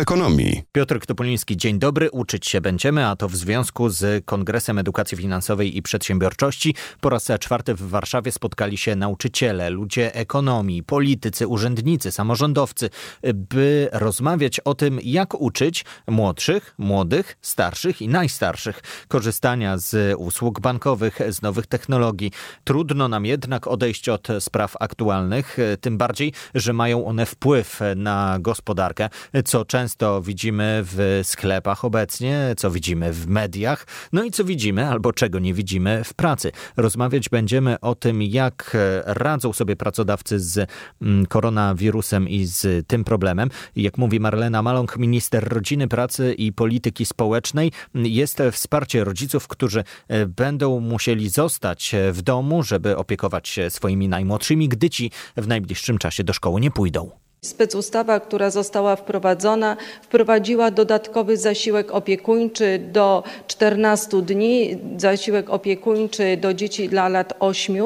ekonomii. Piotr Topoliński, dzień dobry. Uczyć się będziemy, a to w związku z Kongresem Edukacji Finansowej i Przedsiębiorczości. Po raz czwarty w Warszawie spotkali się nauczyciele, ludzie ekonomii, politycy, urzędnicy, samorządowcy, by rozmawiać o tym, jak uczyć młodszych, młodych, starszych i najstarszych korzystania z usług bankowych, z nowych technologii. Trudno nam jednak odejść od spraw aktualnych, tym bardziej, że mają one wpływ na gospodarkę, co często widzimy w sklepach obecnie, co widzimy w mediach, no i co widzimy albo czego nie widzimy w pracy. Rozmawiać będziemy o tym, jak radzą sobie pracodawcy z mm, koronawirusem i z tym problemem. Jak mówi Marlena Maląg, minister rodziny, pracy i polityki społecznej, jest wsparcie rodziców, którzy e, będą musieli zostać w domu, żeby opiekować się swoimi najmłodszymi, gdy ci w najbliższym czasie do szkoły nie pójdą. Specustawa, która została wprowadzona, wprowadziła dodatkowy zasiłek opiekuńczy do 14 dni, zasiłek opiekuńczy do dzieci dla lat 8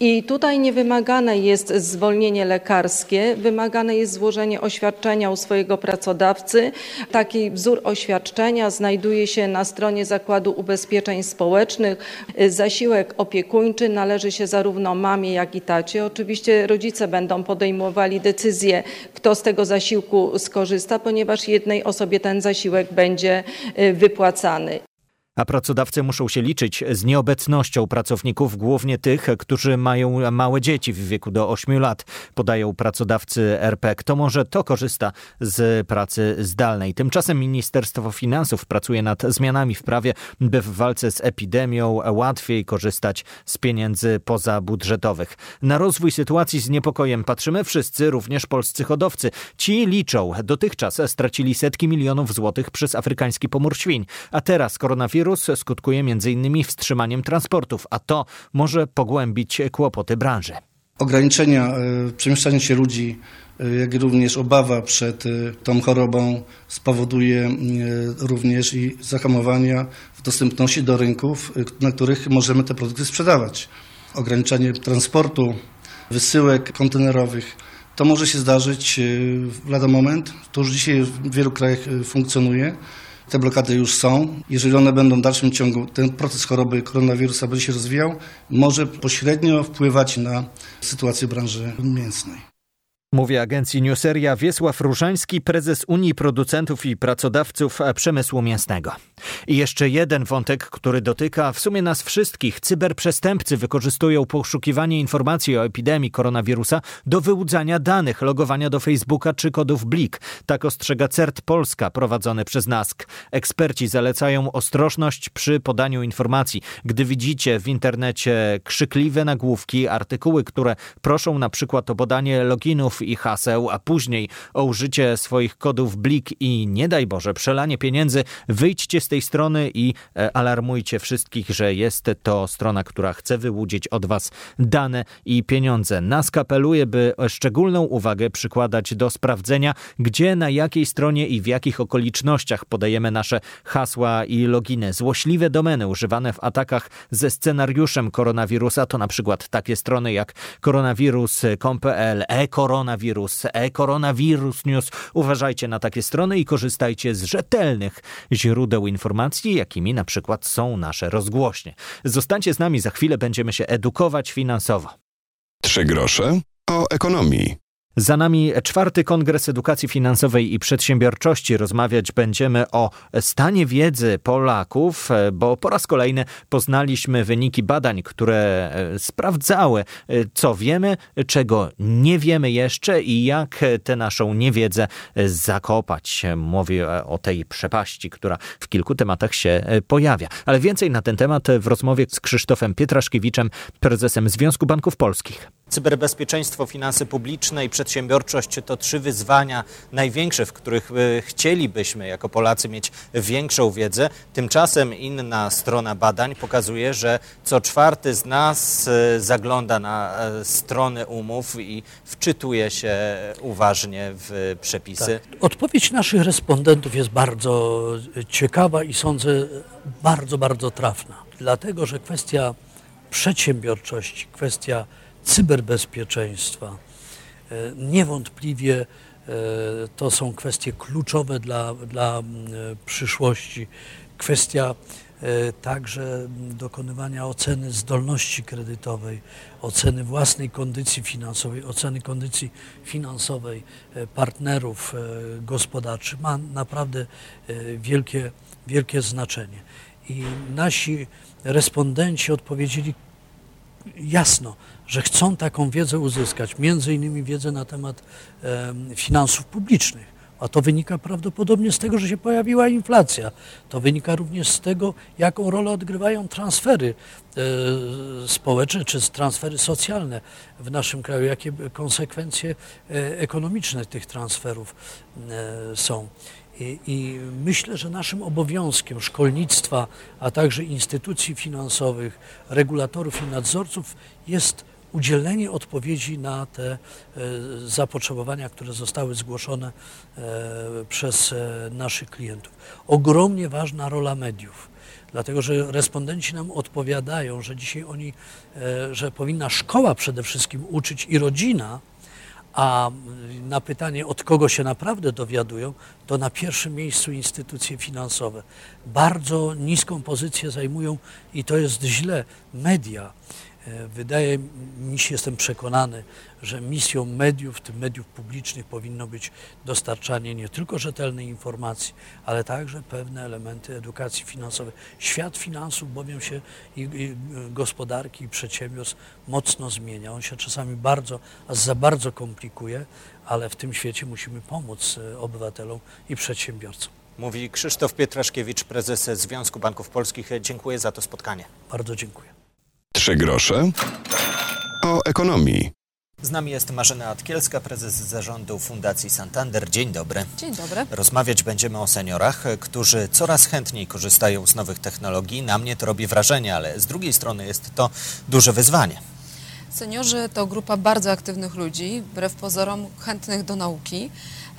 i tutaj nie wymagane jest zwolnienie lekarskie, wymagane jest złożenie oświadczenia u swojego pracodawcy. Taki wzór oświadczenia znajduje się na stronie Zakładu Ubezpieczeń Społecznych. Zasiłek opiekuńczy należy się zarówno mamie, jak i tacie. Oczywiście rodzice będą podejmowali decyzję, kto z tego zasiłku skorzysta, ponieważ jednej osobie ten zasiłek będzie y, wypłacany. A pracodawcy muszą się liczyć z nieobecnością pracowników, głównie tych, którzy mają małe dzieci w wieku do 8 lat, podają pracodawcy RP. Kto może, to korzysta z pracy zdalnej. Tymczasem Ministerstwo Finansów pracuje nad zmianami w prawie, by w walce z epidemią łatwiej korzystać z pieniędzy pozabudżetowych. Na rozwój sytuacji z niepokojem patrzymy wszyscy, również polscy hodowcy. Ci liczą. Dotychczas stracili setki milionów złotych przez afrykański pomór świń, a teraz koronawirus wirus skutkuje m.in. wstrzymaniem transportów, a to może pogłębić kłopoty branży. Ograniczenia e, przemieszczania się ludzi, e, jak również obawa przed e, tą chorobą spowoduje również i zahamowania w dostępności do rynków, na których możemy te produkty sprzedawać. Ograniczenie transportu, wysyłek kontenerowych. To może się zdarzyć lada moment. To już dzisiaj w wielu krajach funkcjonuje. Te blokady już są. Jeżeli one będą w dalszym ciągu, ten proces choroby koronawirusa będzie się rozwijał, może pośrednio wpływać na sytuację branży mięsnej. Mówi agencji Newseria Wiesław Różański, prezes Unii Producentów i Pracodawców Przemysłu Mięsnego. I jeszcze jeden wątek, który dotyka w sumie nas wszystkich. Cyberprzestępcy wykorzystują poszukiwanie informacji o epidemii koronawirusa do wyłudzania danych, logowania do Facebooka czy kodów Blik. Tak ostrzega CERT Polska prowadzony przez NASK. Eksperci zalecają ostrożność przy podaniu informacji. Gdy widzicie w internecie krzykliwe nagłówki, artykuły, które proszą na przykład o podanie loginów i haseł, a później o użycie swoich kodów Blik i nie daj Boże przelanie pieniędzy, wyjdźcie z tej strony i e, alarmujcie wszystkich, że jest to strona, która chce wyłudzić od was dane i pieniądze. Nas kapeluje, by szczególną uwagę przykładać do sprawdzenia, gdzie, na jakiej stronie i w jakich okolicznościach podajemy nasze hasła i loginy. Złośliwe domeny używane w atakach ze scenariuszem koronawirusa to na przykład takie strony jak koronawirus.pl, e-korona koronawirus, e-koronawirus news. Uważajcie na takie strony i korzystajcie z rzetelnych źródeł informacji, jakimi na przykład są nasze rozgłośnie. Zostańcie z nami, za chwilę będziemy się edukować finansowo. Trzy grosze o ekonomii. Za nami czwarty Kongres Edukacji Finansowej i Przedsiębiorczości. Rozmawiać będziemy o stanie wiedzy Polaków, bo po raz kolejny poznaliśmy wyniki badań, które e, sprawdzały, e, co wiemy, czego nie wiemy jeszcze i jak tę naszą niewiedzę zakopać. Mówię o tej przepaści, która w kilku tematach się pojawia. Ale więcej na ten temat w rozmowie z Krzysztofem Pietraszkiewiczem, prezesem Związku Banków Polskich. Cyberbezpieczeństwo, finanse publiczne i przedsiębiorczość to trzy wyzwania największe, w których e, chcielibyśmy jako Polacy mieć większą wiedzę. Tymczasem inna strona badań pokazuje, że co czwarty z nas e, zagląda na e, strony umów i wczytuje się uważnie w przepisy. Tak. Odpowiedź naszych respondentów jest bardzo ciekawa i sądzę bardzo, bardzo trafna. Dlatego, że kwestia przedsiębiorczości, kwestia cyberbezpieczeństwa. Niewątpliwie to są kwestie kluczowe dla, dla przyszłości. Kwestia E, także dokonywania oceny zdolności kredytowej, oceny własnej kondycji finansowej, oceny kondycji finansowej e, partnerów e, gospodarczych ma naprawdę wielkie, wielkie znaczenie. I nasi respondenci odpowiedzieli jasno, że chcą taką wiedzę uzyskać, między innymi wiedzę na temat finansów publicznych a to wynika prawdopodobnie z tego, że się pojawiła inflacja. To wynika również z tego, jaką rolę odgrywają transfery e, społeczne czy transfery socjalne w naszym kraju, jakie konsekwencje e, ekonomiczne tych transferów e, są. I, I, myślę, że naszym obowiązkiem szkolnictwa, a także instytucji finansowych, regulatorów i nadzorców jest udzielenie odpowiedzi na te e, zapotrzebowania, które zostały zgłoszone e, przez e, naszych klientów. Ogromnie ważna rola mediów dlatego że respondenci nam odpowiadają, że dzisiaj oni, że powinna szkoła przede wszystkim uczyć i rodzina, a na pytanie, od kogo się naprawdę dowiadują, to na pierwszym miejscu instytucje finansowe. Bardzo niską pozycję zajmują i to jest źle media. E, wydaje mi się, jestem przekonany, że misją mediów, w tym mediów publicznych, powinno być dostarczanie nie tylko rzetelnej informacji, ale także pewne elementy edukacji finansowej. Świat finansów bowiem się i, i gospodarki, i przedsiębiorstw mocno zmienia. On się czasami bardzo, a za bardzo komplikuje, ale w tym świecie musimy pomóc e, obywatelom i przedsiębiorcom. Mówi Krzysztof Pietraszkiewicz, prezes Związku Banków Polskich. Dziękuję za to spotkanie. Bardzo dziękuję. Trzy grosze o ekonomii. Z nami jest Marzena Atkielska, prezes zarządu Fundacji Santander. Dzień dobry. Dzień dobry. Rozmawiać będziemy o seniorach, którzy coraz chętniej korzystają z nowych technologii. Na mnie to robi wrażenie, ale z drugiej strony jest to duże wyzwanie. Seniorzy to grupa bardzo aktywnych ludzi, wbrew pozorom chętnych do nauki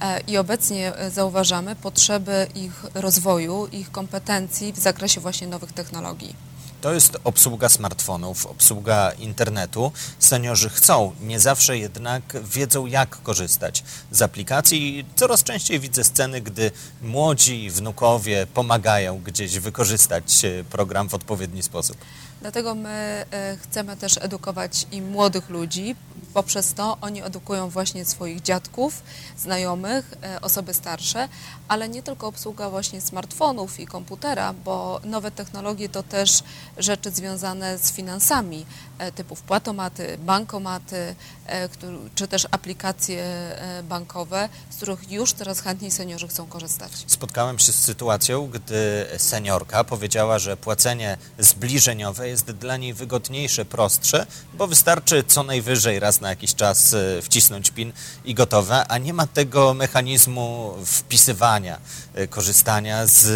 e, i obecnie e, zauważamy potrzeby ich rozwoju, ich kompetencji w zakresie właśnie nowych technologii. To jest obsługa smartfonów, obsługa internetu. Seniorzy chcą, nie zawsze jednak wiedzą, jak korzystać z aplikacji. Coraz częściej widzę sceny, gdy młodzi wnukowie pomagają gdzieś wykorzystać e, program w odpowiedni sposób. Dlatego my e, chcemy też edukować i młodych ludzi. Poprzez to oni edukują właśnie swoich dziadków, znajomych, e, osoby starsze, ale nie tylko obsługa właśnie smartfonów i komputera, bo nowe technologie to też rzeczy związane z finansami, e, typu wpłatomaty, bankomaty, czy też aplikacje bankowe, z których już teraz chętniej seniorzy chcą korzystać. Spotkałem się z sytuacją, gdy seniorka powiedziała, że płacenie zbliżeniowe jest dla niej wygodniejsze, prostsze, bo wystarczy co najwyżej raz na jakiś czas e, wcisnąć PIN i gotowe, a nie ma tego mechanizmu wpisywania, e, korzystania z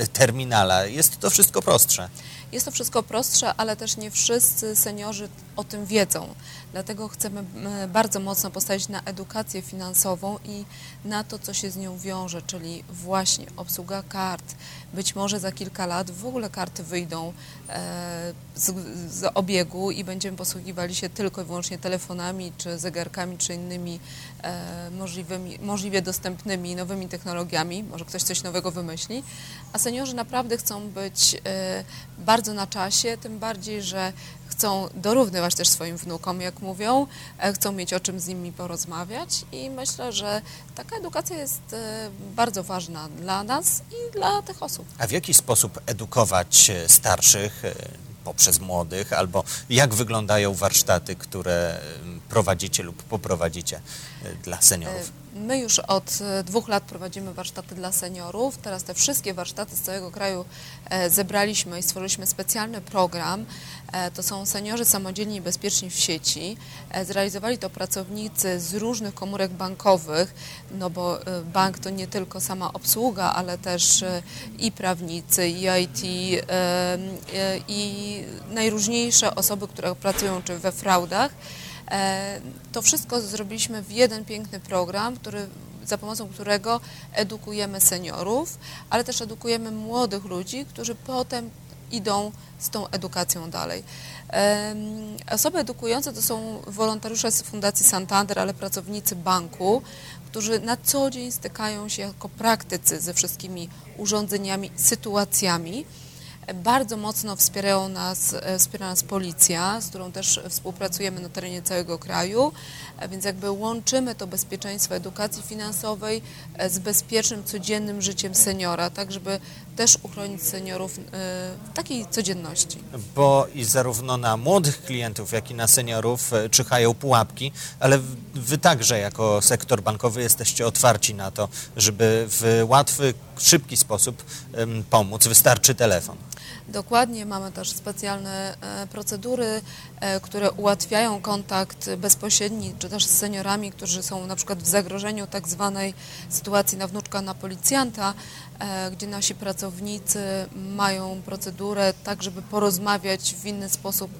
e, terminala. Jest to wszystko prostsze. Jest to wszystko prostsze, ale też nie wszyscy seniorzy o tym wiedzą. Dlatego chcemy bardzo mocno postawić na edukację finansową i na to, co się z nią wiąże, czyli właśnie obsługa kart. Być może za kilka lat w ogóle karty wyjdą e, z, z obiegu i będziemy posługiwali się tylko i wyłącznie telefonami, czy zegarkami, czy innymi e, możliwymi, możliwie dostępnymi nowymi technologiami. Może ktoś coś nowego wymyśli. A seniorzy naprawdę chcą być e, bardzo na czasie, tym bardziej, że chcą dorównywać też swoim wnukom, jak mówią, e, chcą mieć o czym z nimi porozmawiać i myślę, że taka edukacja jest e, bardzo ważna dla nas i dla tych osób. A w jaki sposób edukować e, starszych poprzez młodych, albo jak wyglądają warsztaty, które prowadzicie lub poprowadzicie dla seniorów? My już od e, dwóch lat prowadzimy warsztaty dla seniorów. Teraz te wszystkie warsztaty z całego kraju e, zebraliśmy i stworzyliśmy specjalny program. E, to są seniorzy samodzielni i bezpieczni w sieci. Zrealizowali to pracownicy z różnych komórek bankowych, no bo bank to nie tylko sama obsługa, ale też i prawnicy, i IT, i najróżniejsze osoby, które pracują czy we fraudach. E, to wszystko zrobiliśmy w jeden piękny program, który, za pomocą którego edukujemy seniorów, ale też edukujemy młodych ludzi, którzy potem idą z tą edukacją dalej. Osoby edukujące to są wolontariusze z Fundacji Santander, ale pracownicy banku, którzy na co dzień stykają się jako praktycy ze wszystkimi urządzeniami, sytuacjami. Bardzo mocno wspierają nas, e, wspiera nas policja, z którą też współpracujemy na terenie całego kraju, e, więc jakby łączymy to bezpieczeństwo edukacji finansowej e, z bezpiecznym, codziennym życiem seniora, tak żeby też uchronić seniorów w takiej codzienności. Bo i zarówno na młodych klientów, jak i na seniorów czyhają pułapki, ale wy także jako sektor bankowy jesteście otwarci na to, żeby w łatwy, szybki sposób pomóc. Wystarczy telefon. Dokładnie, mamy też specjalne e, procedury, e, które ułatwiają kontakt bezpośredni, czy też z seniorami, którzy są na przykład w zagrożeniu tak zwanej sytuacji na wnuczka na policjanta, e, gdzie nasi pracownicy mają procedurę tak, żeby porozmawiać w inny sposób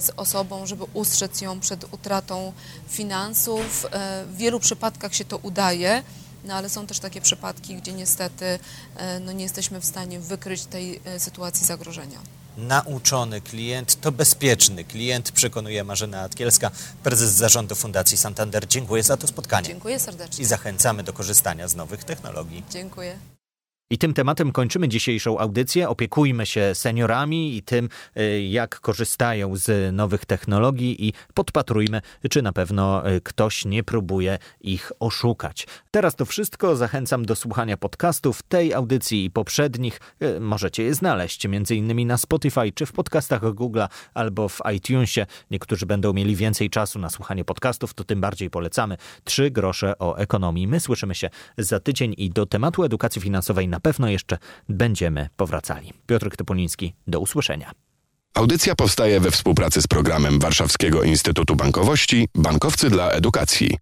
z osobą, żeby ustrzec ją przed utratą finansów. W wielu przypadkach się to udaje. No ale są też takie przypadki, gdzie niestety e, no, nie jesteśmy w stanie wykryć tej e, sytuacji zagrożenia. Nauczony klient to bezpieczny klient, przekonuje Marzena Atkielska, prezes zarządu Fundacji Santander. Dziękuję za to spotkanie. Dziękuję serdecznie. I zachęcamy do korzystania z nowych technologii. Dziękuję. I tym tematem kończymy dzisiejszą audycję. Opiekujmy się seniorami i tym, y, jak korzystają z nowych technologii i podpatrujmy, czy na pewno y, ktoś nie próbuje ich oszukać. Teraz to wszystko. Zachęcam do słuchania podcastów tej audycji i poprzednich. Y, możecie je znaleźć m.in. na Spotify czy w podcastach Google albo w iTunesie. Niektórzy będą mieli więcej czasu na słuchanie podcastów, to tym bardziej polecamy. Trzy grosze o ekonomii. My słyszymy się za tydzień i do tematu edukacji finansowej na pewno jeszcze będziemy powracali. Piotr Topoliński, do usłyszenia. Audycja powstaje we współpracy z programem Warszawskiego Instytutu Bankowości Bankowcy dla Edukacji.